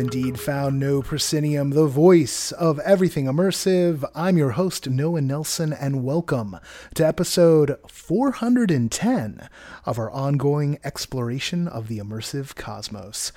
Indeed found No Proscenium, the voice of everything immersive. I'm your host, Noah Nelson, and welcome to episode 410 of our ongoing exploration of the immersive cosmos.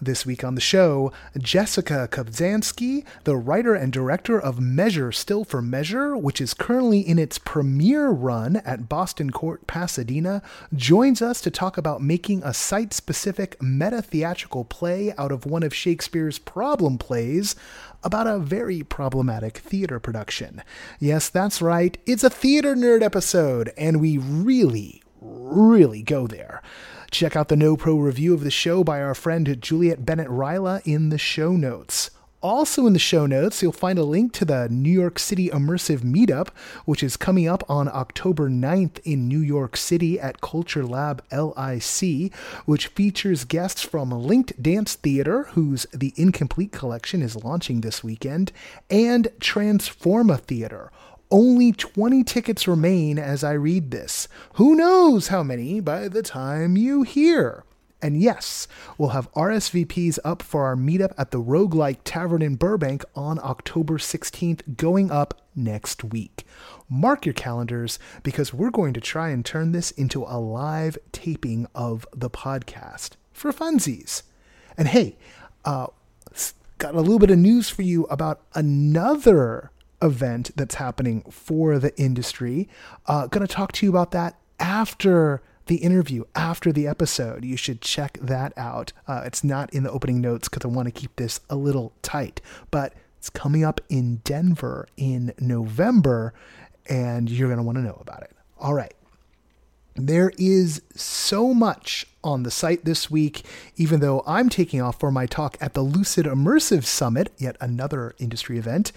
This week on the show, Jessica Kubzansky, the writer and director of Measure Still for Measure, which is currently in its premiere run at Boston Court Pasadena, joins us to talk about making a site specific meta theatrical play out of one of Shakespeare's problem plays about a very problematic theater production. Yes, that's right, it's a theater nerd episode, and we really, really go there. Check out the No Pro review of the show by our friend Juliet Bennett Rylah in the show notes. Also, in the show notes, you'll find a link to the New York City Immersive Meetup, which is coming up on October 9th in New York City at Culture Lab LIC, which features guests from Linked Dance Theater, whose The Incomplete Collection is launching this weekend, and Transforma Theater. Only 20 tickets remain as I read this. Who knows how many by the time you hear? And yes, we'll have RSVPs up for our meetup at the Roguelike Tavern in Burbank on October 16th, going up next week. Mark your calendars because we're going to try and turn this into a live taping of the podcast for funsies. And hey, uh, got a little bit of news for you about another event that's happening for the industry. Uh, going to talk to you about that after the interview, after the episode. You should check that out. Uh, it's not in the opening notes because I want to keep this a little tight, but it's coming up in Denver in November, and you're going to want to know about it. All right. There is so much on the site this week, even though I'm taking off for my talk at the Lucid Immersive Summit, yet another industry event,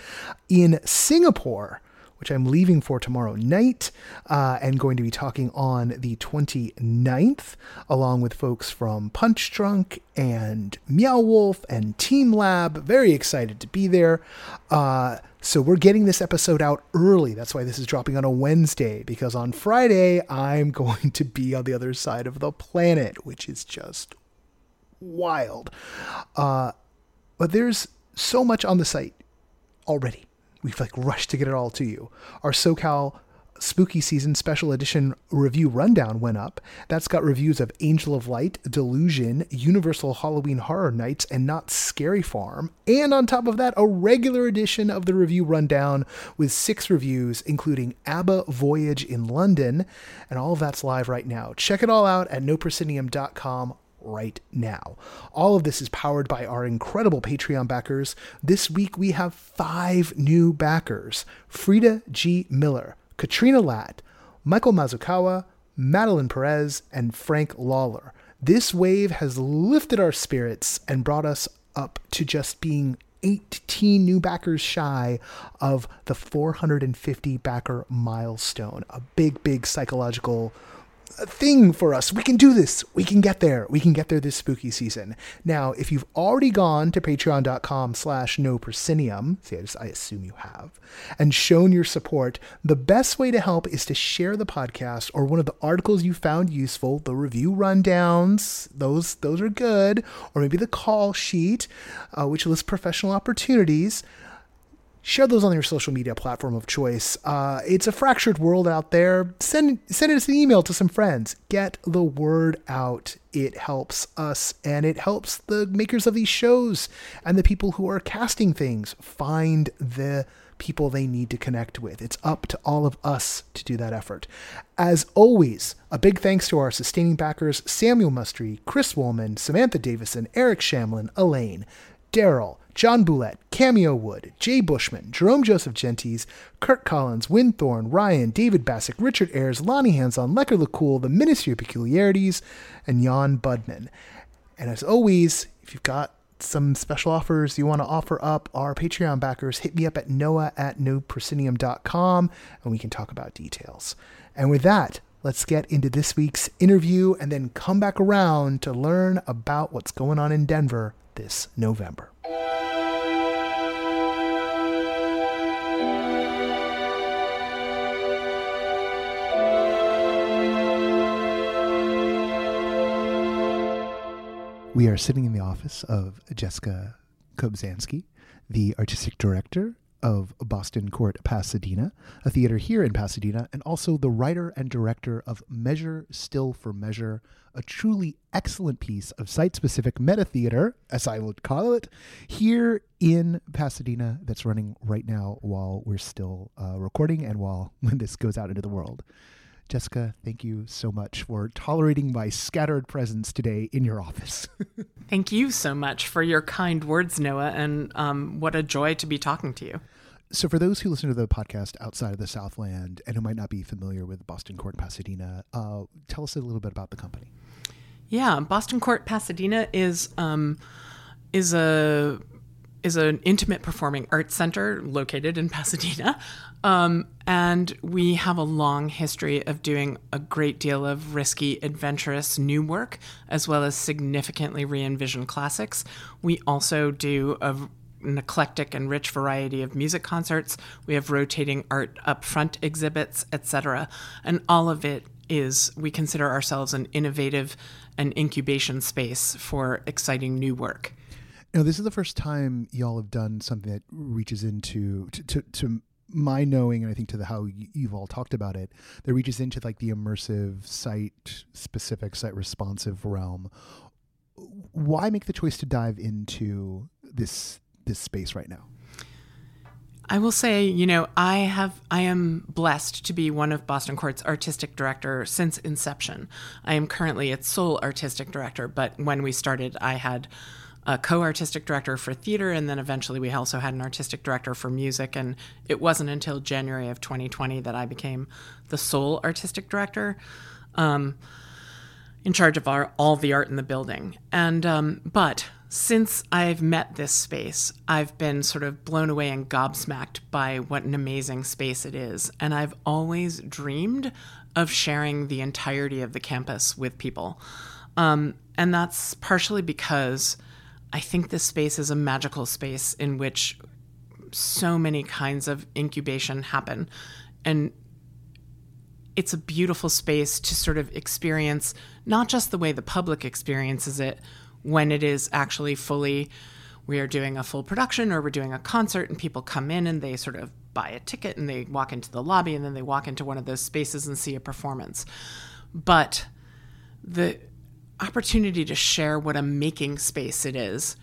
in Singapore, which I'm leaving for tomorrow night uh, and going to be talking on the 29th, along with folks from Punchdrunk and Meow Wolf and teamLab. Very excited to be there. Uh, so we're getting this episode out early. That's why this is dropping on a Wednesday, because on Friday, I'm going to be on the other side of the planet, which is just wild. Uh, but there's so much on the site already. We've like rushed to get it all to you. Our SoCal spooky season special edition review rundown went up. That's got reviews of Angel of Light, Delusion, Universal Halloween Horror Nights, and Not Scary Farm. And on top of that, a regular edition of the review rundown with six reviews, including ABBA Voyage in London. And all of that's live right now. Check it all out at noproscenium.com right now. All of this is powered by our incredible Patreon backers. This week we have five new backers Frida G. Miller, Katrina Ladd, Michael Mazukawa, Madeline Perez, and Frank Lawler. This wave has lifted our spirits and brought us up to just being 18 new backers shy of the 450 backer milestone. A big, big psychological thing for us. We can do this. We can get there. We can get there this spooky season. Now, if you've already gone to patreon.com slash no proscenium, see, I, just, I assume you have, and shown your support, the best way to help is to share the podcast or one of the articles you found useful, the review rundowns, those, those are good, or maybe the call sheet, uh, which lists professional opportunities share those on your social media platform of choice. Uh, it's a fractured world out there. Send send us an email to some friends. Get the word out. It helps us and it helps the makers of these shows and the people who are casting things find the people they need to connect with. It's up to all of us to do that effort. As always, a big thanks to our sustaining backers Samuel Mustry, Chris Woolman, Samantha Davison, Eric Shamlin, Elaine, Daryl, John Boulette, Cameo Wood, Jay Bushman, Jerome Joseph Gentes, Kurt Collins, Win Thorne, Ryan, David Bassick, Richard Ayers, Lonnie Hanson, Lecker LeCool, The Ministry of Peculiarities, and Jan Budman. And as always, if you've got some special offers you want to offer up our Patreon backers, hit me up at noah at noproscenium.com and we can talk about details. And with that, let's get into this week's interview and then come back around to learn about what's going on in Denver this November. We are sitting in the office of Jessica Kubzansky, the artistic director of Boston Court Pasadena, a theater here in Pasadena, and also the writer and director of Measure Still for Measure, a truly excellent piece of site specific meta theater, as I would call it, here in Pasadena that's running right now while we're still uh, recording and while when this goes out into the world. Jessica, thank you so much for tolerating my scattered presence today in your office. thank you so much for your kind words, Noah, and um, what a joy to be talking to you. So, for those who listen to the podcast outside of the Southland and who might not be familiar with Boston Court Pasadena, uh, tell us a little bit about the company. Yeah, Boston Court Pasadena is um, is a is an intimate performing arts center located in Pasadena. Um, and we have a long history of doing a great deal of risky, adventurous new work, as well as significantly re envisioned classics. We also do a, an eclectic and rich variety of music concerts. We have rotating art up front exhibits, etc. And all of it is, we consider ourselves an innovative and incubation space for exciting new work. Now, this is the first time y'all have done something that reaches into to, to, to my knowing, and I think to the how you've all talked about it, that reaches into like the immersive, site specific, site responsive realm. Why make the choice to dive into this this space right now? I will say, you know, I have I am blessed to be one of Boston Court's artistic director since inception. I am currently its sole artistic director, but when we started, I had a co-artistic director for theater and then eventually we also had an artistic director for music. And it wasn't until january of 2020 that i became the sole artistic director um, in charge of our, all the art in the building. And um, but since i've met this space i've been sort of blown away and gobsmacked by what an amazing space it is. And i've always dreamed of sharing the entirety of the campus with people. Um, and that's partially because I think this space is a magical space in which so many kinds of incubation happen. And it's a beautiful space to sort of experience not just the way the public experiences it when it is actually fully we are doing a full production or we're doing a concert and people come in and they sort of buy a ticket and they walk into the lobby and then they walk into one of those spaces and see a performance. But the opportunity to share what a making space it is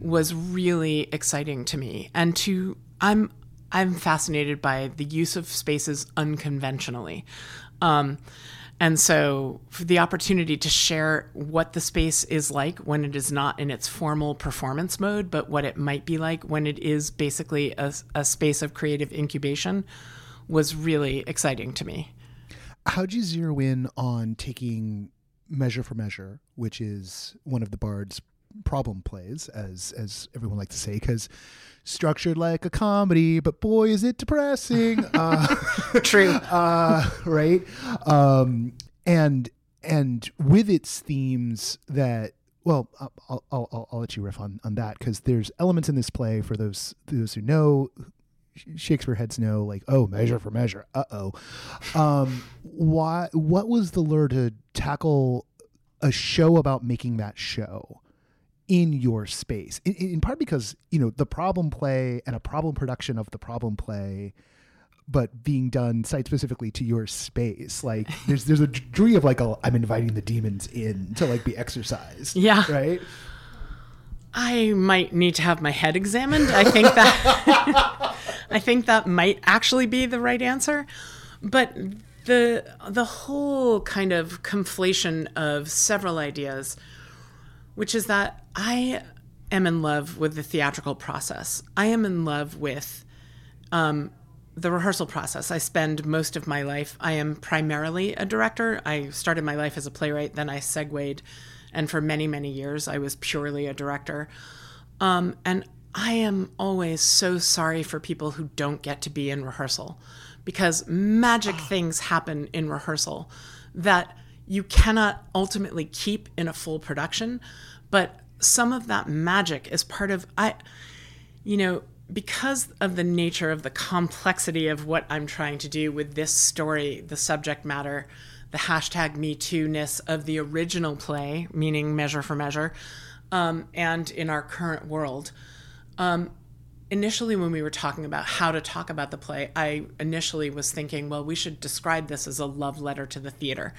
was really exciting to me. And to i'm i'm fascinated by the use of spaces unconventionally. Um, and so the opportunity to share what the space is like when it is not in its formal performance mode but what it might be like when it is basically a, a space of creative incubation was really exciting to me. How'd you zero in on taking Measure for Measure, which is one of the Bard's problem plays, as as everyone likes to say, because structured like a comedy, but boy, is it depressing. uh, True, uh, right? Um, and and with its themes that well, I'll, I'll, I'll, I'll let you riff on, on that because there's elements in this play for those those who know Shakespeare heads know, like, oh, measure for measure. Uh oh. Um, why? What was the lure to tackle a show about making that show in your space? In, in part because you know the problem play and a problem production of the problem play but being done site specifically to your space. Like there's there's a degree of like i am inviting the demons in to like be exercised. Yeah. Right. I might need to have my head examined. I think that I think that might actually be the right answer. But the the whole kind of conflation of several ideas, which is that I am in love with the theatrical process. I am in love with um, the rehearsal process. I spend most of my life. I am primarily a director. I started my life as a playwright, then I segued, and for many many years I was purely a director. Um, and I am always so sorry for people who don't get to be in rehearsal because magic things happen in rehearsal that you cannot ultimately keep in a full production. But some of that magic is part of, I, you know, because of the nature of the complexity of what I'm trying to do with this story, the subject matter, the hashtag Me Too ness of the original play, meaning Measure for Measure, um, and in our current world. Um, initially, when we were talking about how to talk about the play, I initially was thinking, well, we should describe this as a love letter to the theater.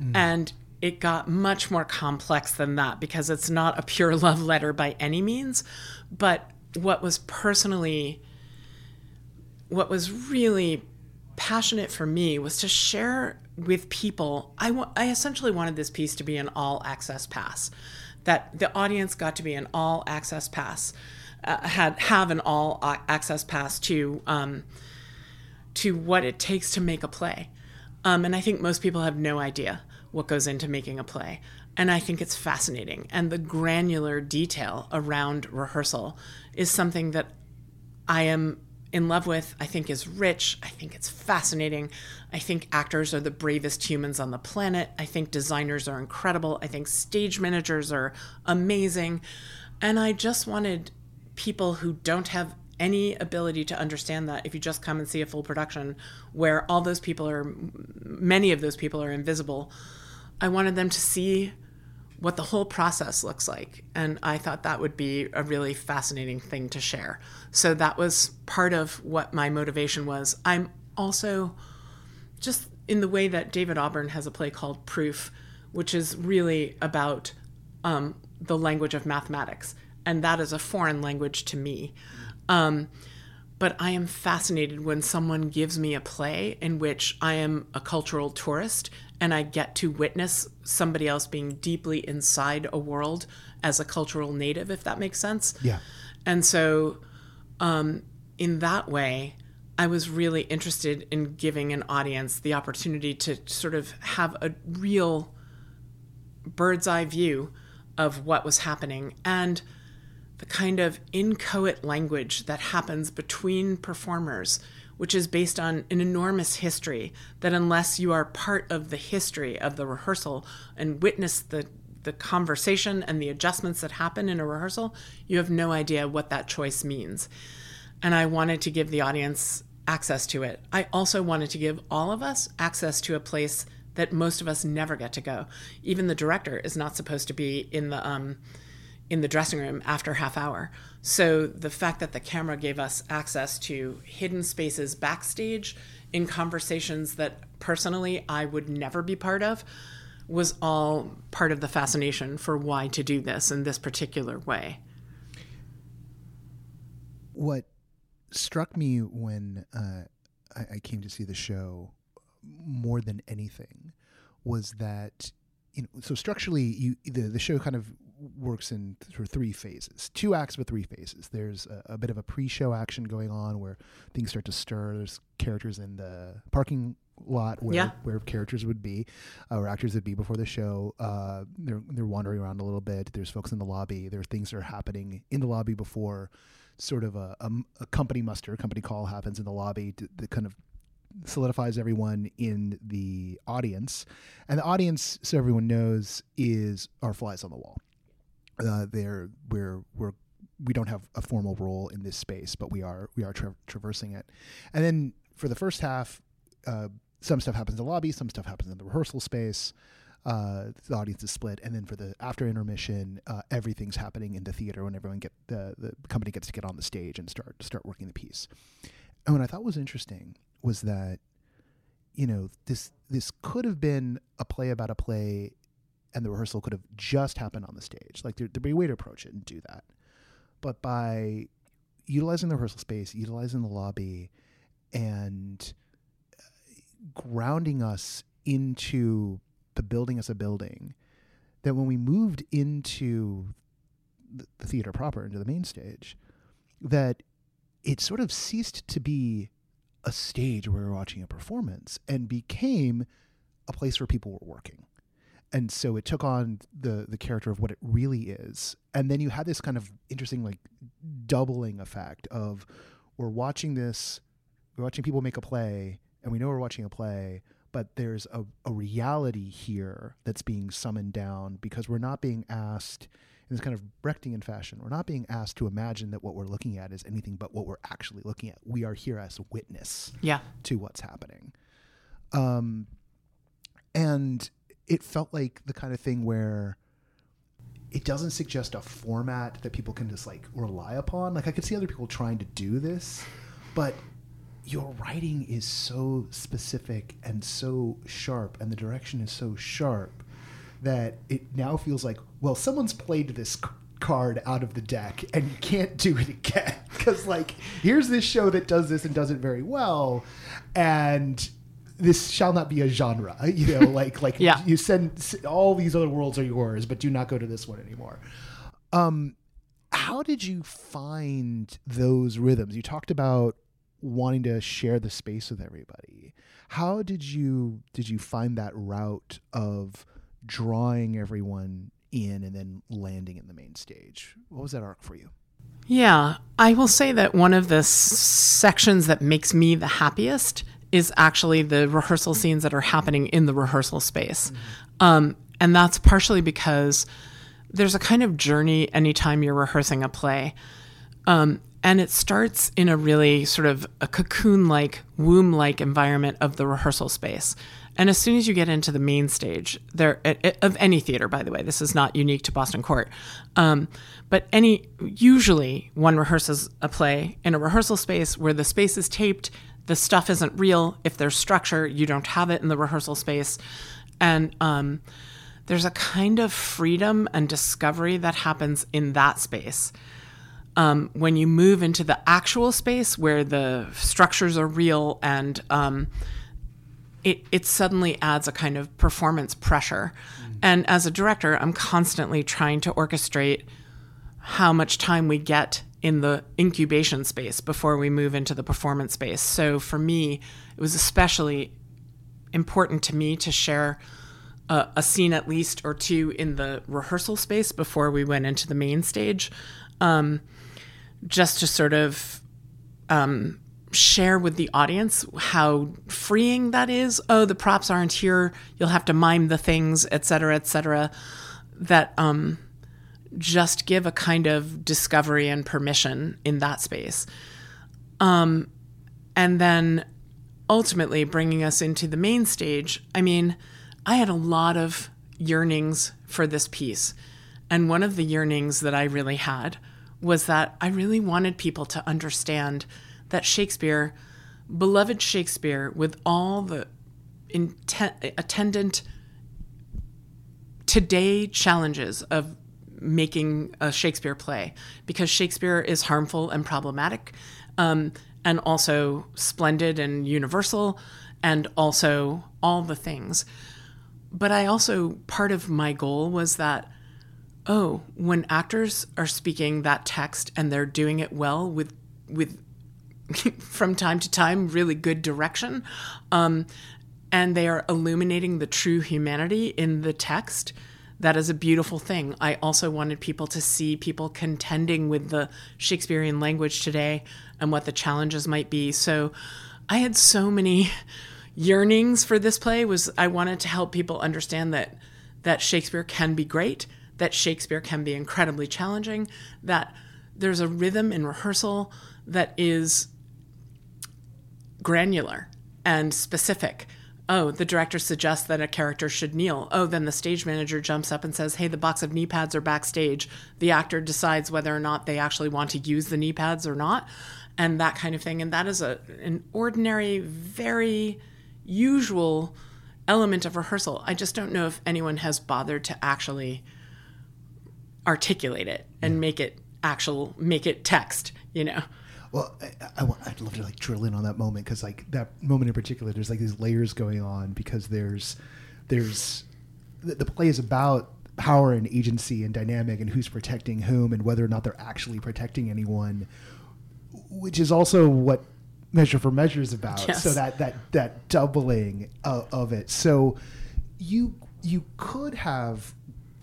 Mm. And it got much more complex than that because it's not a pure love letter by any means, but what was personally what was really passionate for me was to share with people I, essentially wanted this piece to be an all access pass that the audience got to be an all access pass uh, had have an all access pass to um, to what it takes to make a play um, and i think most people have no idea what goes into making a play and I think it's fascinating. And the granular detail around rehearsal is something that I am in love with. I think is rich. I think it's fascinating. I think actors are the bravest humans on the planet. I think designers are incredible. I think stage managers are amazing. And I just wanted people who don't have any ability to understand that if you just come and see a full production where all those people are many of those people are invisible i wanted them to see what the whole process looks like. And I thought that would be a really fascinating thing to share. So that was part of what my motivation was. I'm also just in the way that David Auburn has a play called Proof, which is really about um, the language of mathematics. And that is a foreign language to me. Um, but I am fascinated when someone gives me a play in which I am a cultural tourist and I get to witness somebody else being deeply inside a world as a cultural native, if that makes sense. Yeah. And so, um, in that way, I was really interested in giving an audience the opportunity to sort of have a real bird's eye view of what was happening and the kind of inchoate language that happens between performers which is based on an enormous history that unless you are part of the history of the rehearsal and witness the the conversation and the adjustments that happen in a rehearsal, you have no idea what that choice means. And I wanted to give the audience access to it. I also wanted to give all of us access to a place that most of us never get to go. Even the director is not supposed to be in the um, in the dressing room after half hour. So the fact that the camera gave us access to hidden spaces backstage in conversations that personally I would never be part of was all part of the fascination for why to do this in this particular way. What struck me when uh, I, I came to see the show more than anything was that you know so structurally you the the show kind of works in sort of three phases, two acts but three phases. There's a, a, bit of a pre-show action going on where things start to stir. There's characters in the parking lot where yeah. where characters would be, uh, or actors would be before the show. Uh, they're they're wandering around a little bit. There's folks in the lobby. There's things that are happening in the lobby before sort of a, a, a company muster, company call happens in the lobby that kind of solidifies everyone in the audience. And the audience, so everyone knows, is our flies on the wall uh, there we're we're we don't have a formal role in this space, but we are we are tra- traversing it. And then for the first half, uh, some stuff happens in the lobby, some stuff happens in the rehearsal space. Uh, the audience is split, and then for the after intermission, uh, everything's happening in the theater when everyone get the the company gets to get on the stage and start start working the piece. And what I thought was interesting was that, you know, this this could have been a play about a play and the rehearsal could have just happened on the stage. Like there, would be a way to approach it and do that. But by utilizing the rehearsal space, utilizing the lobby, and uh, grounding us into the building as a building, that when we moved into the theater proper, into the main stage, that it sort of ceased to be a stage where we were watching a performance and became a place where people were working and so it took on the the character of what it really is and then you had this kind of interesting like doubling effect of we're watching this we're watching people make a play and we know we're watching a play but there's a, a reality here that's being summoned down because we're not being asked in this kind of Brechtian fashion. We're not being asked to imagine that what we're looking at is anything but what we're actually looking at. We are here as a witness Yeah. to what's happening. Um, and it felt like the kind of thing where it doesn't suggest a format that people can just like rely upon. Like I could see other people trying to do this, but your writing is so specific and so sharp, and the direction is so sharp that it now feels like, well, someone's played this card out of the deck and you can't do it again. Because, like, here's this show that does this and does it very well, and this shall not be a genre. You know, like, like Yeah. you send all these other worlds are yours, but do not go to this one anymore. Um, how did you find those rhythms? You talked about wanting to share the space with everybody. How did you did you find that route of drawing everyone in and then landing in the main stage? What was that arc for you? Yeah, I will say that one of the s- sections that makes me the happiest is actually the rehearsal scenes that are happening in the rehearsal space. Um, and that's partially because there's a kind of journey anytime you're rehearsing a play. Um, and it starts in a really sort of a cocoon like, womb like environment of the rehearsal space. And as soon as you get into the main stage, there of any theater, by the way, this is not unique to Boston Court, um, but any usually one rehearses a play in a rehearsal space where the space is taped, the stuff isn't real. If there's structure, you don't have it in the rehearsal space, and um, there's a kind of freedom and discovery that happens in that space um, when you move into the actual space where the structures are real and um, it, it suddenly adds a kind of performance pressure. And as a director, I'm constantly trying to orchestrate how much time we get in the incubation space before we move into the performance space. So for me, it was especially important to me to share a, a scene at least or two in the rehearsal space before we went into the main stage, um, just to sort of um, share with the audience how freeing that is. Oh, the props aren't here. You'll have to mime the things, et cetera, et cetera. That um, just give a kind of discovery and permission in that space. Um, and then ultimately bringing us into the main stage. I mean, I had a lot of yearnings for this piece. And one of the yearnings that I really had was that I really wanted people to understand that Shakespeare, beloved Shakespeare, with all the inten- attendant today challenges of making a Shakespeare play, because Shakespeare is harmful and problematic, um, and also splendid and universal, and also all the things. But I also, part of my goal was that oh, when actors are speaking that text and they're doing it well with with from time to time really good direction, um, and they are illuminating the true humanity in the text. That is a beautiful thing. I also wanted people to see people contending with the Shakespearean language today and what the challenges might be. So I had so many yearnings for this play was I wanted to help people understand that that Shakespeare can be great, that Shakespeare can be incredibly challenging, that there's a rhythm in rehearsal that is granular and specific. Oh, the director suggests that a character should kneel. Oh, then the stage manager jumps up and says, Hey, the box of knee pads are backstage. The actor decides whether or not they actually want to use the knee pads or not, and that kind of thing. And that is a, an ordinary, very usual element of rehearsal. I just don't know if anyone has bothered to actually articulate it and make it actual, make it text, you know? Well, I, I, would love to like drill in on that moment because like that moment in particular, there's like these layers going on because there's there's the, the play is about power and agency and dynamic and who's protecting whom and whether or not they're actually protecting anyone, which is also what Measure for Measure is about. Yes. So that that that doubling of, of it. So you you could have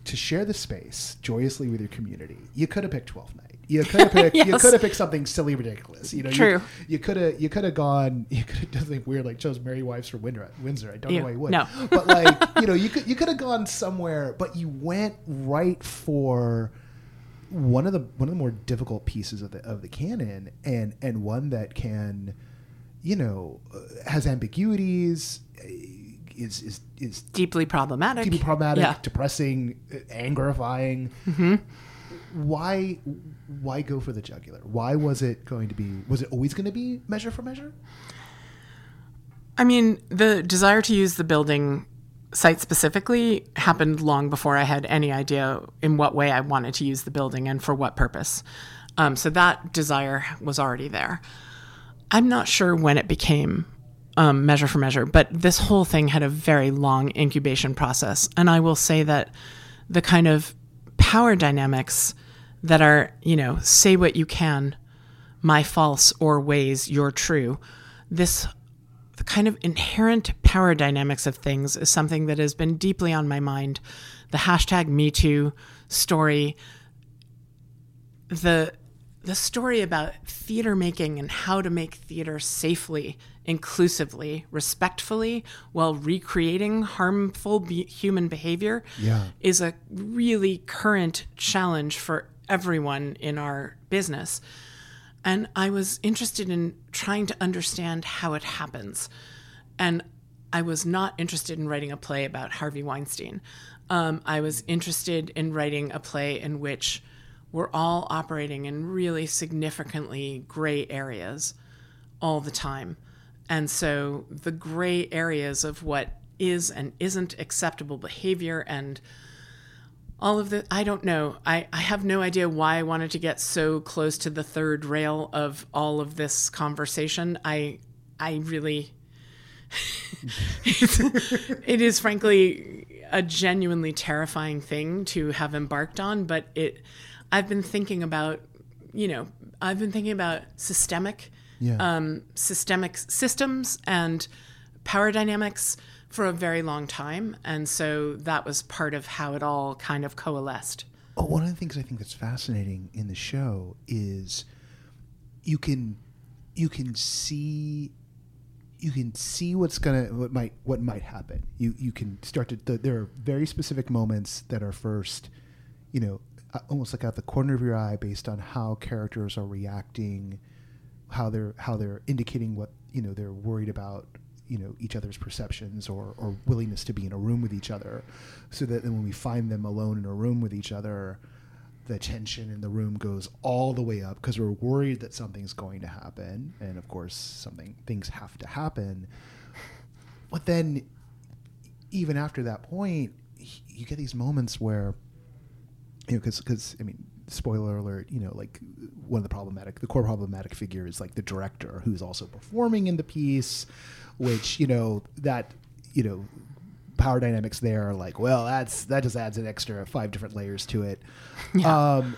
to share the space joyously with your community. You could have picked Twelfth Night. You could have picked. You could have picked something silly, ridiculous. You know, True. You, could have. You could have gone. You could have done something weird, like chose Merry Wives for Windsor. Windsor. I don't Ew. know why you would. No. but like you know, you could. You could have gone somewhere, but you went right for one of the one of the more difficult pieces of the of the canon, and and one that can, you know, uh, has ambiguities. uh, Is is is Deeply problematic. deeply problematic, Yeah. depressing, uh, angerifying. Mm-hmm. Why why go for the jugular? Why was it going to be? Was it always going to be measure for measure? I mean, the desire to use the building site specifically happened long before I had any idea in what way I wanted to use the building and for what purpose. Um, so that desire was already there. I'm not sure when it became um, measure for measure, but this whole thing had a very long incubation process. And I will say that the kind of power dynamics that are, you know, say what you can, my false or ways your true, this the kind of inherent power dynamics of things is something that has been deeply on my mind. The hashtag MeToo story, the the story about theater making and how to make theater safely, inclusively, respectfully, while recreating harmful be- human behavior Yeah. is a really current challenge for everyone in our business. And I was interested in trying to understand how it happens. And I was not interested in writing a play about Harvey Weinstein. Um, I was interested in writing a play in which we're all operating in really significantly gray areas all the time. And so the gray areas of what is and isn't acceptable behavior and all of the i don't know I, I have no idea why i wanted to get so close to the third rail of all of this conversation i i really it is frankly a genuinely terrifying thing to have embarked on but it i've been thinking about you know i've been thinking about systemic Yeah. um, systemic systems and power dynamics for a very long time. And so that was part of how it all kind of coalesced. Oh, one of the things I think that's fascinating in the show is you can you can see you can see what's gonna what might what might happen. You you can start to th- there are very specific moments that are first, you know, almost like out the corner of your eye based on how characters are reacting, how they're how they're indicating what you know they're worried about you know each other's perceptions or, or willingness to be in a room with each other so that then when we find them alone in a room with each other the tension in the room goes all the way up because we're worried that something's going to happen and of course something things have to happen. But then even after that point you get these moments where you know because because i mean spoiler alert you know like one of the problematic the core problematic figure is like the director who's also performing in the piece which you know that you know power dynamics there are like well that's that just adds an extra five different layers to it. Um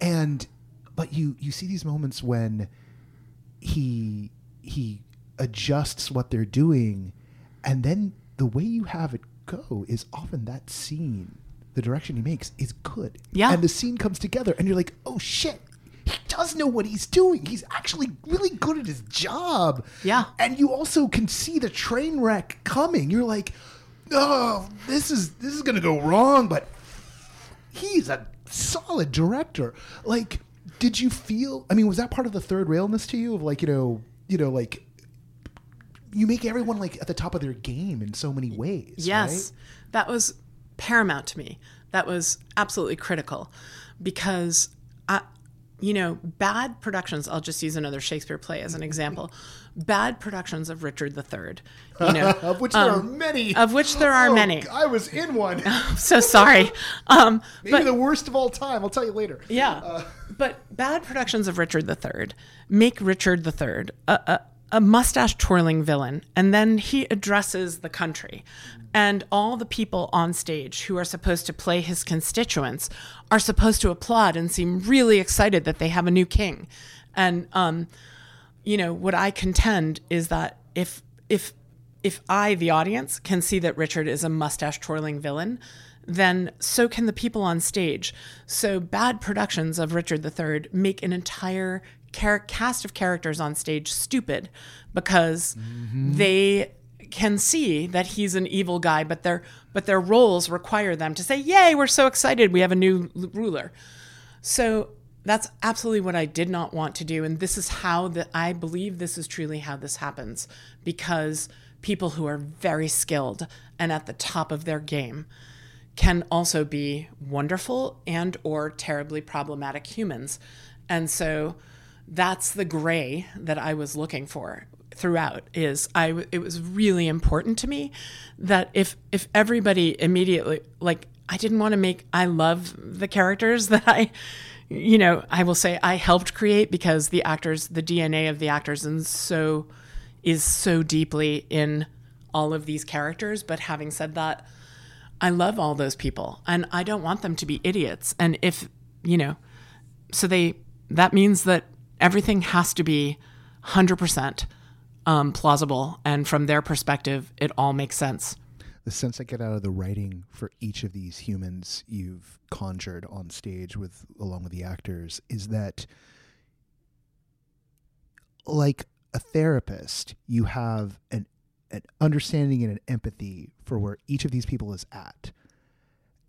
and but you you see these moments when he he adjusts what they're doing and then the way you have it go is often that scene the direction he makes is good. Yeah. and the scene comes together and you're like oh shit does know what he's doing he's actually really good at his job Yeah. and you also can see the train wreck coming you're like oh this is this is gonna go wrong but he's a solid director. Like, did you feel? I mean, was that part of the third railness to you? Of like, you know, you know, like you make everyone like at the top of their game in so many ways. Yes, that was paramount to me. That was absolutely critical because, I, you know, bad productions. I'll just use another Shakespeare play as an example. Bad productions of Richard III. You know. Of which there are many. of which there are Oh, many. I was in one. I'm so sorry. Um, Maybe but the worst of all time. I'll tell you later. yeah, but bad productions of Richard III make Richard III a, a, a mustache twirling villain, and then he addresses the country. And all the people on stage who are supposed to play his constituents are supposed to applaud and seem really excited that they have a new king. And, um, you know, what I contend is that if, if if I, the audience, can see that Richard is a mustache twirling villain, then so can the people on stage. So bad productions of Richard III make an entire cast of characters on stage stupid because mm-hmm. they can see that he's an evil guy, but their but their roles require them to say, "Yay, we're so excited! We have a new ruler." So that's absolutely what I did not want to do, and this is how that I believe this is truly how this happens because people who are very skilled and at the top of their game can also be wonderful and or terribly problematic humans. And so that's the gray that I was looking for throughout is I it was really important to me that if if everybody immediately like I didn't want to make I love the characters that I you know I will say I helped create because the actors the DNA of the actors and so is so deeply in all of these characters. But having said that I love all those people and I don't want them to be idiots. And if you know so they that means that everything has to be 100% um, plausible. And from their perspective, it all makes sense. The sense I get out of the writing for each of these humans you've conjured on stage with along with the actors is that like a therapist, you have an an understanding and an empathy for where each of these people is at.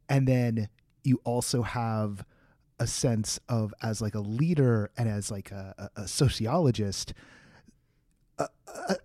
And then you also have a sense of as like a leader and as like a, a, sociologist a,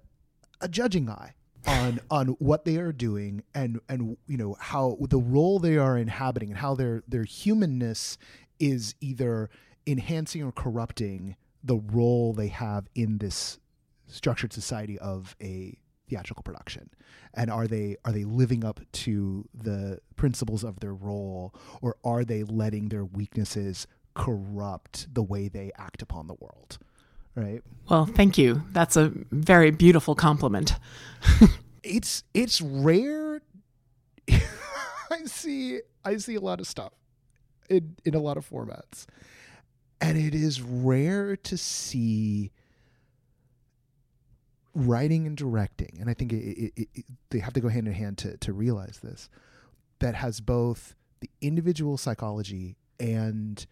a judging eye on on what they are doing and and you know how the role they are inhabiting and how their their humanness is either enhancing or corrupting the role they have in this structured society of a theatrical production. And are they are they living up to the principles of their role or are they letting their weaknesses corrupt the way they act upon the world right? Well, thank you. That's a very beautiful compliment. it's it's rare. I see I see a lot of stuff in in a lot of formats, and it is rare to see writing and directing, and I think it, it, it, they have to go hand in hand to to realize this. That has both the individual psychology and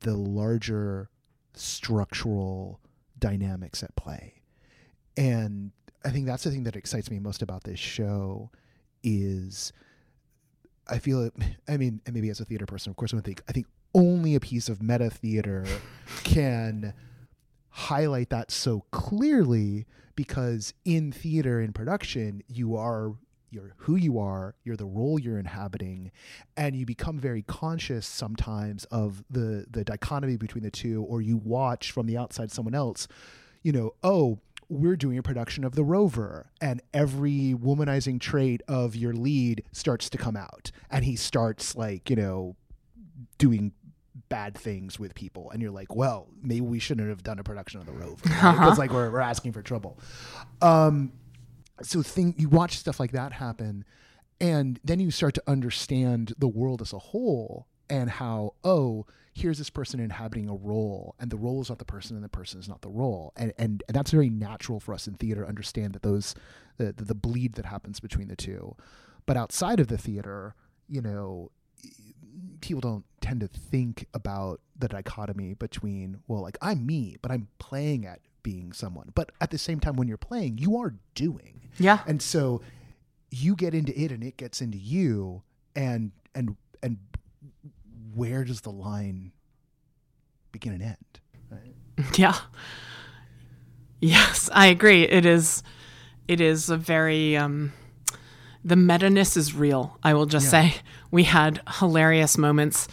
the larger structural dynamics at play. And I think that's the thing that excites me most about this show is I feel it I mean, and maybe as a theater person, of course I would think I think only a piece of meta theater can highlight that so clearly because in theater in production you are you're who you are, you're the role you're inhabiting, and you become very conscious sometimes of the the dichotomy between the two, or you watch from the outside someone else, you know, oh, we're doing a production of The Rover, and every womanizing trait of your lead starts to come out, and he starts like, you know, doing bad things with people and you're like well maybe we shouldn't have done a production of the rover because uh-huh. like we're, we're asking for trouble um so thing you watch stuff like that happen and then you start to understand the world as a whole and how oh here's this person inhabiting a role and the role is not the person and the person is not the role. And and, and that's very natural for us in theater to understand that those the, the bleed that happens between the two. But outside of the theater you know people don't tend to think about the dichotomy between well like i'm me but i'm playing at being someone. But at the same time, when you're playing, you are doing. Yeah. And so you get into it and it gets into you and and and where does the line begin and end? Right? Yeah. Yes, I agree. It is it is a very um the meta-ness is real. I will just yeah. say we had hilarious moments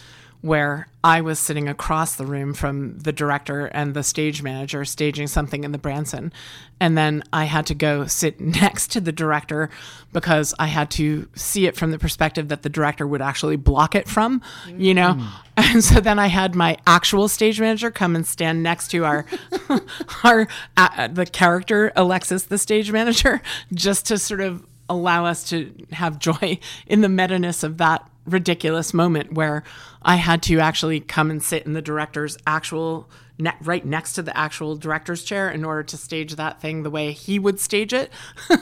where I was sitting across the room from the director and the stage manager staging something in the Branson. And then I had to go sit next to the director because I had to see it from the perspective that the director would actually block it from, you know? Mm. And so then I had my actual stage manager come and stand next to our, our, uh, the character, Alexis, the stage manager, just to sort of allow us to have joy in the meta-ness of that ridiculous moment where I had to actually come and sit in the director's actual ne- right next to the actual director's chair in order to stage that thing the way he would stage it.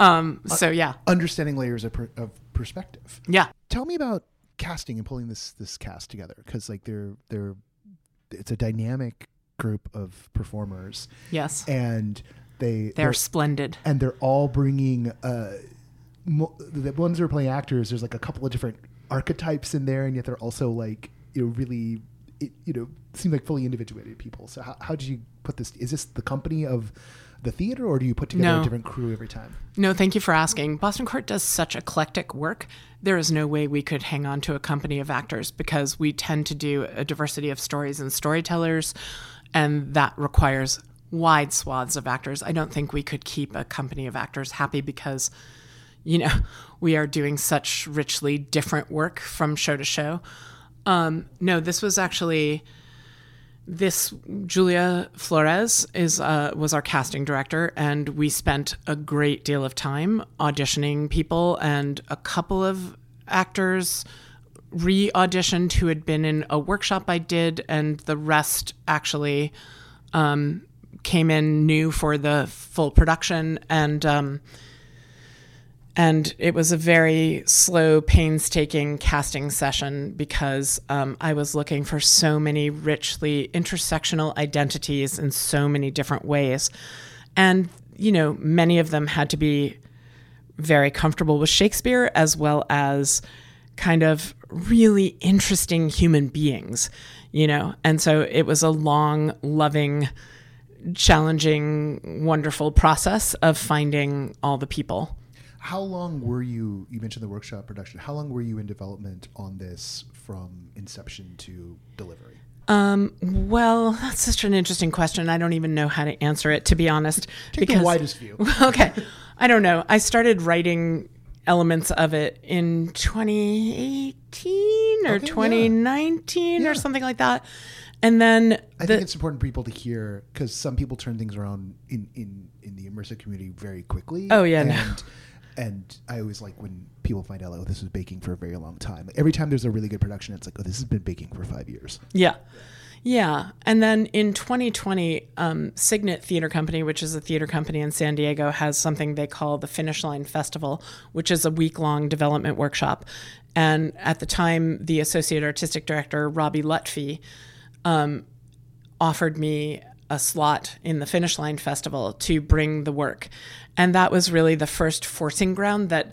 Um, so yeah, understanding layers of, per, of perspective. yeah. Tell me about casting and pulling this this cast together because like they're they're it's a dynamic group of performers Yes. and they They're splendid. and they're all bringing uh the ones who are playing actors there's like a couple of different archetypes in there and yet they're also like you know really it, you know seem like fully individuated people so how, how did you put this is this the company of the theater or do you put together No. a different crew every time No, thank you for asking. Boston Court does such eclectic work. There is no way we could hang on to a company of actors because we tend to do a diversity of stories and storytellers, and that requires wide swaths of actors. I don't think we could keep a company of actors happy because, you know, we are doing such richly different work from show to show. Um, no, this was actually this Julia Flores is uh, was our casting director, and we spent a great deal of time auditioning people, and a couple of actors re-auditioned who had been in a workshop I did, and the rest actually um, came in new for the full production, and um, and it was a very slow, painstaking casting session because um, I was looking for so many richly intersectional identities in so many different ways. And, you know, many of them had to be very comfortable with Shakespeare as well as kind of really interesting human beings, you know? And so it was a long, loving, challenging, wonderful process of finding all the people. How long were you? You mentioned the workshop production. How long were you in development on this from inception to delivery? Um, well, that's such an interesting question. I don't even know how to answer it, to be honest. Take the widest view. okay. I don't know. I started writing elements of it in 2018 or Okay, 2019 Yeah. or something like that. And then I the, think it's important for people to hear because some people turn things around in, in, in the immersive community very quickly. Oh, yeah, and no. And I always like when people find out, oh, this was baking for a very long time. Every time there's a really good production, it's like, oh, this has been baking for five years. Yeah. Yeah. And then in 2020, um, Cygnet Theater Company, which is a theater company in San Diego, has something they call the Finish Line Festival, which is a week long development workshop. And at the time, the associate artistic director, Robbie Lutfy, um, offered me a slot in the Finish Line Festival to bring the work. And that was really the first forcing ground that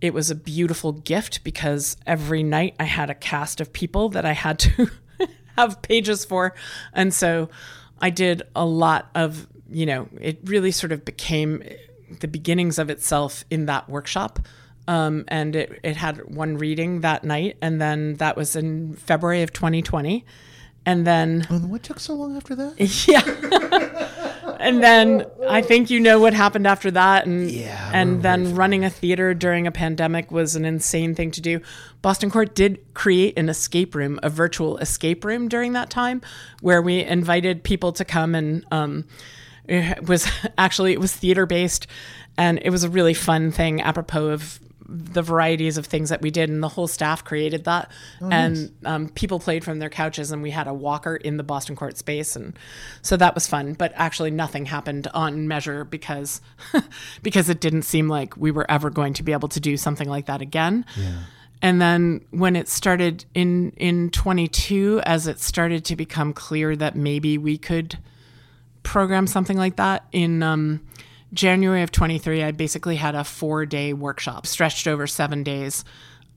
it was a beautiful gift because every night I had a cast of people that I had to have pages for. And so I did a lot of, you know, it really sort of became the beginnings of itself in that workshop. Um, and it, it had one reading that night. And then that was in February of 2020. And then And what took so long after that? yeah. and then I think you know what happened after that. And Yeah, and then running a theater during a pandemic was an insane thing to do. Boston Court did create an escape room, a virtual escape room during that time, where we invited people to come and um, it was actually it was theater based, and it was a really fun thing apropos of the varieties of things that we did and the whole staff created that. And um, people played from their couches and we had a walker in the boston court space and so that was fun. But actually nothing happened on measure because because it didn't seem like we were ever going to be able to do something like that again. And then when it started in in 22 as it started to become clear that maybe we could program something like that in um, January of 23, I basically had a four day workshop stretched over seven days.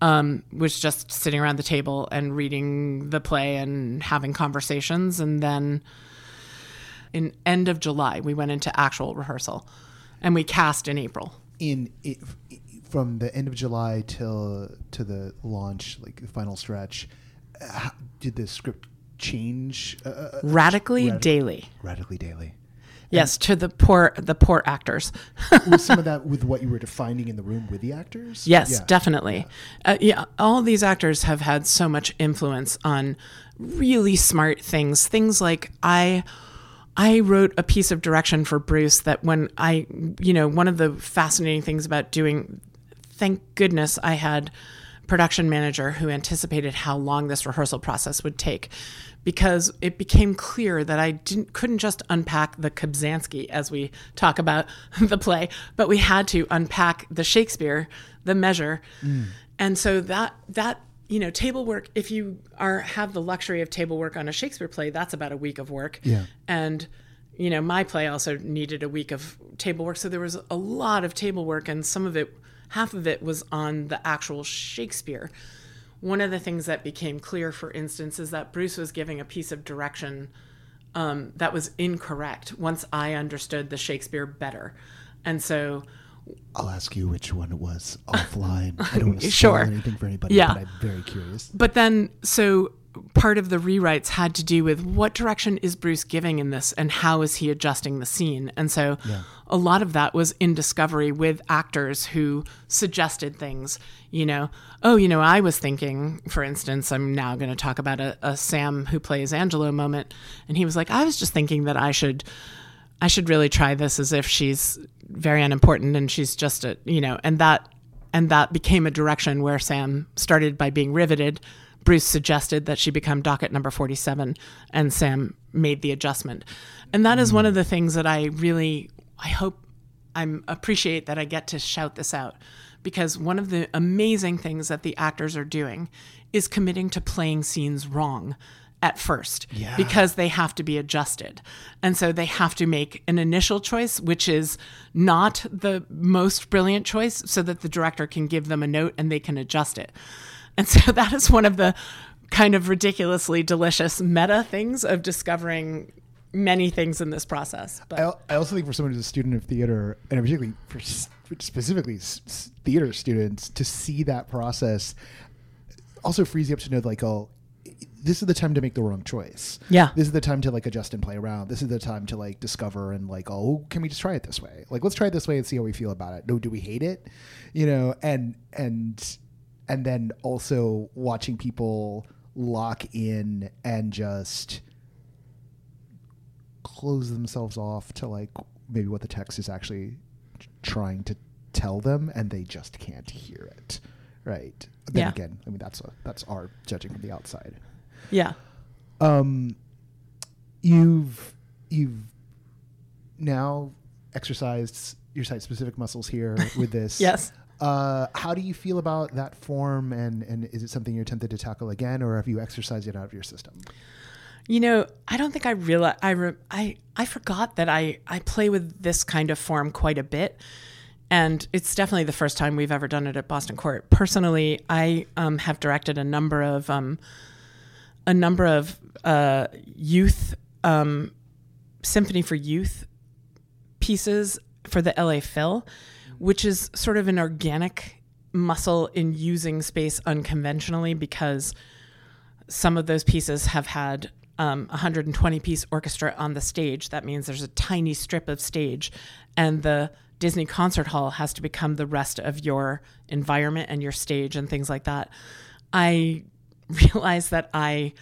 Um, was just sitting around the table and reading the play and having conversations. And then in end of July, we went into actual rehearsal and we cast in April. in it, from the end of July till to the launch, like the final stretch, uh, how- did the script change uh, uh, Radically Radic- daily. radically daily? Yes, to the poor the poor actors. Was some of that with what you were defining in the room with the actors? Yes, Yeah. definitely. Uh, yeah, all these actors have had so much influence on really smart things. Things like I I wrote a piece of direction for Bruce that when I, you know, one of the fascinating things about doing thank goodness I had production manager who anticipated how long this rehearsal process would take because it became clear that I didn't couldn't just unpack the Kubzansky as we talk about the play, but we had to unpack the Shakespeare, the measure. Mm. And so that that you know, table work, if you are have the luxury of table work on a Shakespeare play, that's about a week of work. Yeah. And you know, my play also needed a week of table work, so there was a lot of table work and some of it half of it was on the actual Shakespeare. One of the things that became clear, for instance, is that Bruce was giving a piece of direction um, that was incorrect once I understood the Shakespeare better. And so I'll ask you which one it was offline. I don't want to sure. anything for anybody, yeah. but I'm very curious. But then, so part of the rewrites had to do with what direction is Bruce giving in this and how is he adjusting the scene. And so yeah. a lot of that was in discovery with actors who suggested things, you know, oh, you know, I was thinking, for instance, I'm now going to talk about a, a Sam who plays Angelo moment. And he was like, I was just thinking that I should. I should really try this as if she's very unimportant and she's just a, you know, and that and that became a direction where Sam started by being riveted Bruce suggested that she become docket number 47, and Sam made the adjustment. And that is one of the things that I really, I hope, I appreciate that I get to shout this out because one of the amazing things that the actors are doing is committing to playing scenes wrong at first yeah. because they have to be adjusted. And so they have to make an initial choice, which is not the most brilliant choice, so that the director can give them a note and they can adjust it. And so that is one of the kind of ridiculously delicious meta things of discovering many things in this process. But I, I also think for someone who's a student of theater, and particularly for specifically theater students, to see that process also frees you up to know like, oh, this is the time to make the wrong choice. Yeah. This is the time to like adjust and play around. This is the time to like discover and like, oh, can we just try it this way? Like, let's try it this way and see how we feel about it. No, do we hate it? You know, and and and then also watching people lock in and just close themselves off to like maybe what the text is actually trying to tell them and they just can't hear it right? Then yeah. again i mean that's a, that's our judging from the outside. Yeah. Um you've you've now exercised your site specific muscles here with this yes uh, how do you feel about that form, and and is it something you're tempted to tackle again, or have you exercised it out of your system? You know, I don't think I realize I re, I I forgot that I I play with this kind of form quite a bit, and it's definitely the first time we've ever done it at Boston Court. Personally, I um, have directed a number of um, a number of uh, youth um, symphony for youth pieces for the LA Phil which is sort of an organic muscle in using space unconventionally because some of those pieces have had um, 120 piece orchestra on the stage. That means there's a tiny strip of stage, and the Disney Concert Hall has to become the rest of your environment and your stage and things like that. I realized that I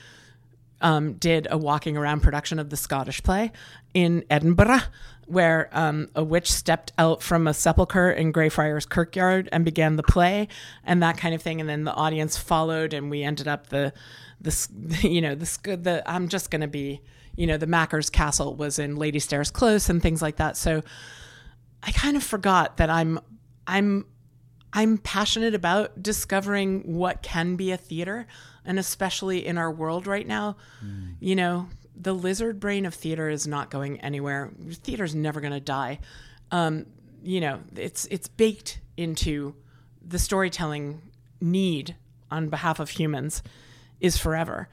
um, did a walking around production of the Scottish play in Edinburgh, where um, a witch stepped out from a sepulchre in Greyfriars Kirkyard and began the play, and that kind of thing. And then the audience followed, and we ended up the, the you know, the the I'm just going to be, you know, the Macker's Castle was in Lady Stairs Close and things like that. So I kind of forgot that I'm I'm I'm passionate about discovering what can be a theater and especially in our world right now, mm. you know, the lizard brain of theater is not going anywhere. Theater's never going to die. Um, you know, it's it's baked into the storytelling need on behalf of humans is forever.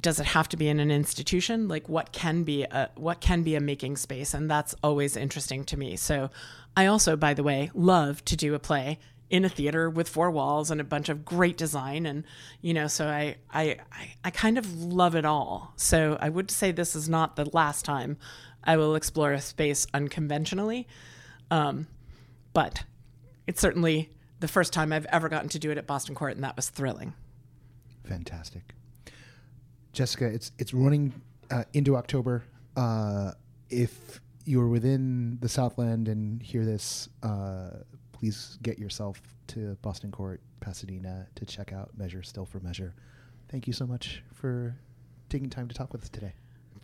Does it have to be in an institution? Like what can be a what can be a making space, and that's always interesting to me. So, I also, by the way, love to do a play in a theater with four walls and a bunch of great design and you know so I, I i kind of love it all. So i would say this is not the last time i will explore a space unconventionally um, but it's certainly the first time i've ever gotten to do it at boston court and that was thrilling. Fantastic. Jessica it's it's running uh, into october. Uh, if you're within the southland and hear this uh, please get yourself to Boston Court, Pasadena to check out Measure Still for Measure. Thank you so much for taking time to talk with us today.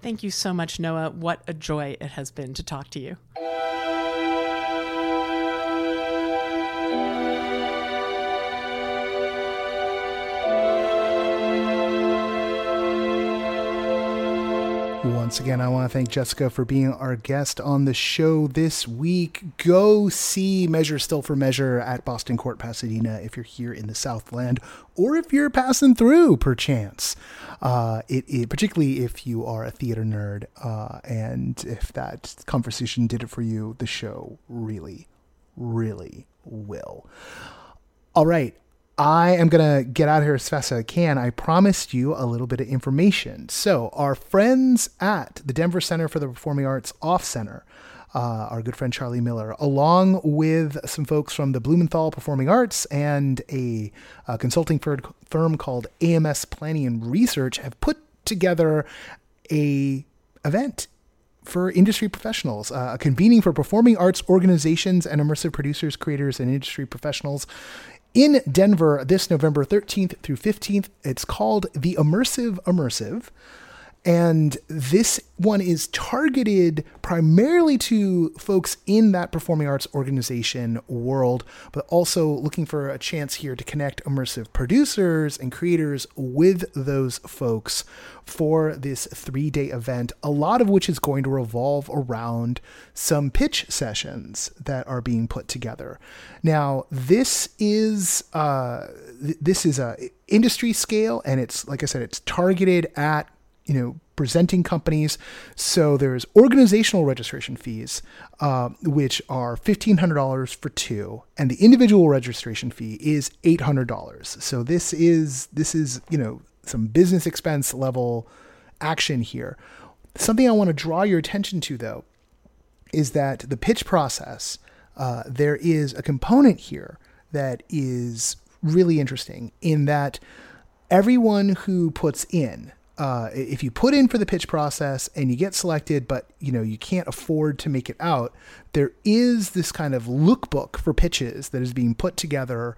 Thank you so much, Noah. What a joy it has been to talk to you. Once again, I want to thank Jessica for being our guest on the show this week. Go see Measure Still for Measure at Boston Court, Pasadena if you're here in the Southland or if you're passing through, perchance. Uh, it, it, particularly if you are a theater nerd, uh, and if that conversation did it for you, the show really, really will. All right, I am going to get out of here as fast as I can. I promised you a little bit of information. So, our friends at the Denver Center for the Performing Arts Off Center, uh, our good friend Charlie Miller, along with some folks from the Blumenthal Performing Arts and a, a consulting firm called AMS Planning and Research, have put together a event for industry professionals, uh, a convening for performing arts organizations and immersive producers, creators, and industry professionals in Denver this November 13th through 15th. It's called The Immersive Immersive. And this one is targeted primarily to folks in that performing arts organization world, but also looking for a chance here to connect immersive producers and creators with those folks for this three day event, a lot of which is going to revolve around some pitch sessions that are being put together. Now, this is uh, th- this is a industry scale, and it's like I said, it's targeted at you know presenting companies. So there's organizational registration fees, uh, which are fifteen hundred dollars for two, and the individual registration fee is eight hundred dollars. So this is this is you know some business expense level action here. Something I want to draw your attention to though is that the pitch process. Uh, there is a component here that is really interesting in that everyone who puts in uh, if you put in for the pitch process and you get selected, but you know you can't afford to make it out, there is this kind of lookbook for pitches that is being put together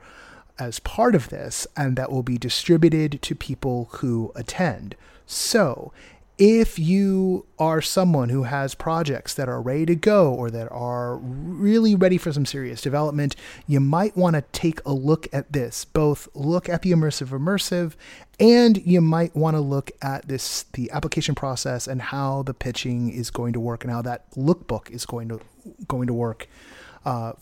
as part of this, and that will be distributed to people who attend. So, if you are someone who has projects that are ready to go or that are really ready for some serious development, you might want to take a look at this. Both look at the immersive immersive and you might want to look at this the application process and how the pitching is going to work and how that lookbook is going to going to work uh,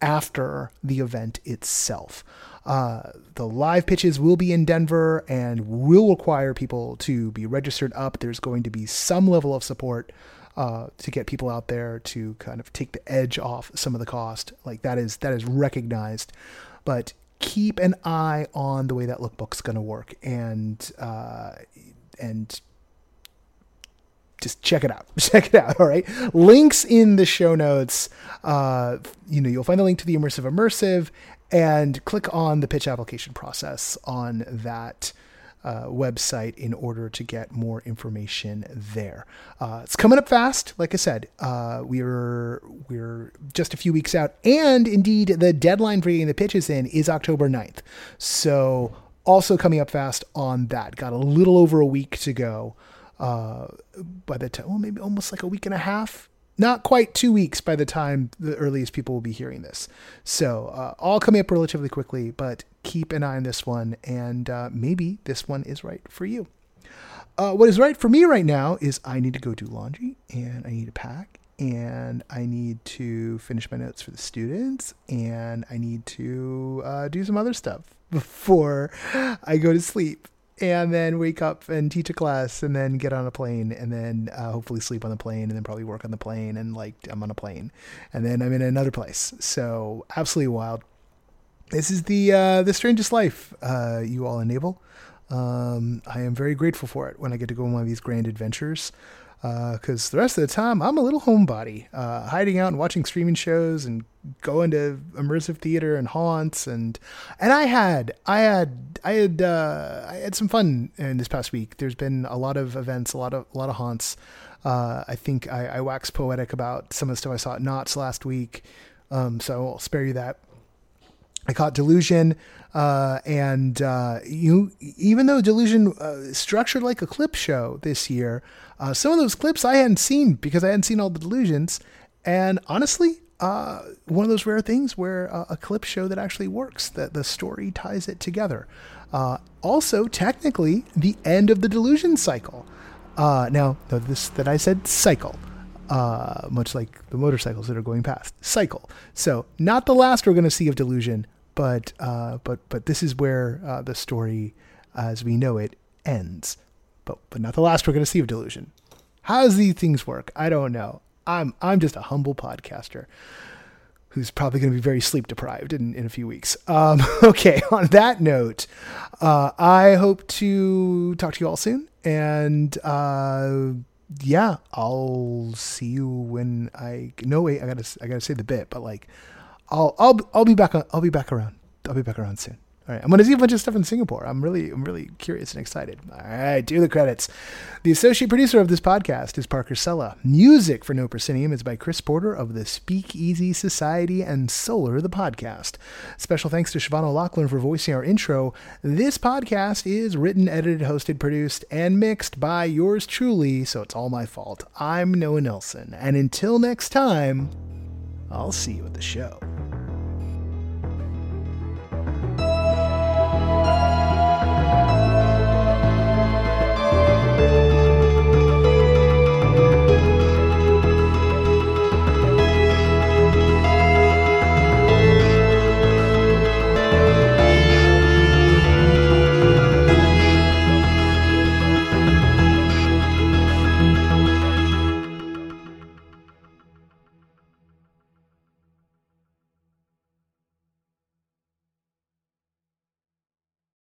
after the event itself. Uh, the live pitches will be in Denver and will require people to be registered up. There's going to be some level of support uh, to get people out there to kind of take the edge off some of the cost. Like that is that is recognized, but keep an eye on the way that lookbook's going to work and uh, and just check it out. Check it out. All right. Links in the show notes. Uh, you know, you'll find the link to the immersive immersive and click on the pitch application process on that uh, website in order to get more information there. Uh, it's coming up fast. Like I said, uh, we're we're just a few weeks out, and indeed the deadline for getting the pitches in is October 9th. So also coming up fast on that. Got a little over a week to go. Uh, by the time, well, maybe almost like a week and a half not quite two weeks by the time the earliest people will be hearing this. So, uh, all coming up relatively quickly, but keep an eye on this one, and uh, maybe this one is right for you. Uh, what is right for me right now is I need to go do laundry, and I need to pack, and I need to finish my notes for the students, and I need to uh, do some other stuff before I go to sleep and then wake up and teach a class and then get on a plane and then uh, hopefully sleep on the plane and then probably work on the plane and like I'm on a plane and then I'm in another place. So absolutely wild. This is the uh, the strangest life uh, you all enable. Um, I am very grateful for it when I get to go on one of these grand adventures because uh, the rest of the time I'm a little homebody, uh, hiding out and watching streaming shows and going to immersive theater and haunts and and I had I had I had uh, I had some fun in this past week. There's been a lot of events, a lot of a lot of haunts. Uh, I think I, I waxed poetic about some of the stuff I saw at Knott's last week, um, so I'll spare you that. I caught Delusion, uh, and uh, you even though Delusion uh, structured like a clip show this year, uh, some of those clips I hadn't seen because I hadn't seen all the Delusions, and honestly, uh, one of those rare things where uh, a clip show that actually works, that the story ties it together. also, technically, the end of the Delusion cycle. now, this that I said cycle uh, much like the motorcycles that are going past. Cycle. So not the last we're going to see of Delusion, but uh, but but this is where uh, the story, as we know it, ends. But but not the last we're going to see of Delusion. How does these things work? I don't know. I'm I'm just a humble podcaster who's probably going to be very sleep deprived in, in a few weeks. Um, okay, on that note, uh, I hope to talk to you all soon. And uh, yeah, I'll see you when I no wait, I gotta I gotta say the bit, but like I'll I'll I'll be back I'll be back around. I'll be back around soon. All right, I'm going to see a bunch of stuff in Singapore. I'm really, I'm really curious and excited. All right, do the credits. The associate producer of this podcast is Parker Sella. Music for No Proscenium is by Chris Porter of the Speakeasy Society and Solar, the podcast. Special thanks to Siobhan O'Loughlin for voicing our intro. This podcast is written, edited, hosted, produced, and mixed by yours truly, so it's all my fault. I'm Noah Nelson, and until next time, I'll see you at the show.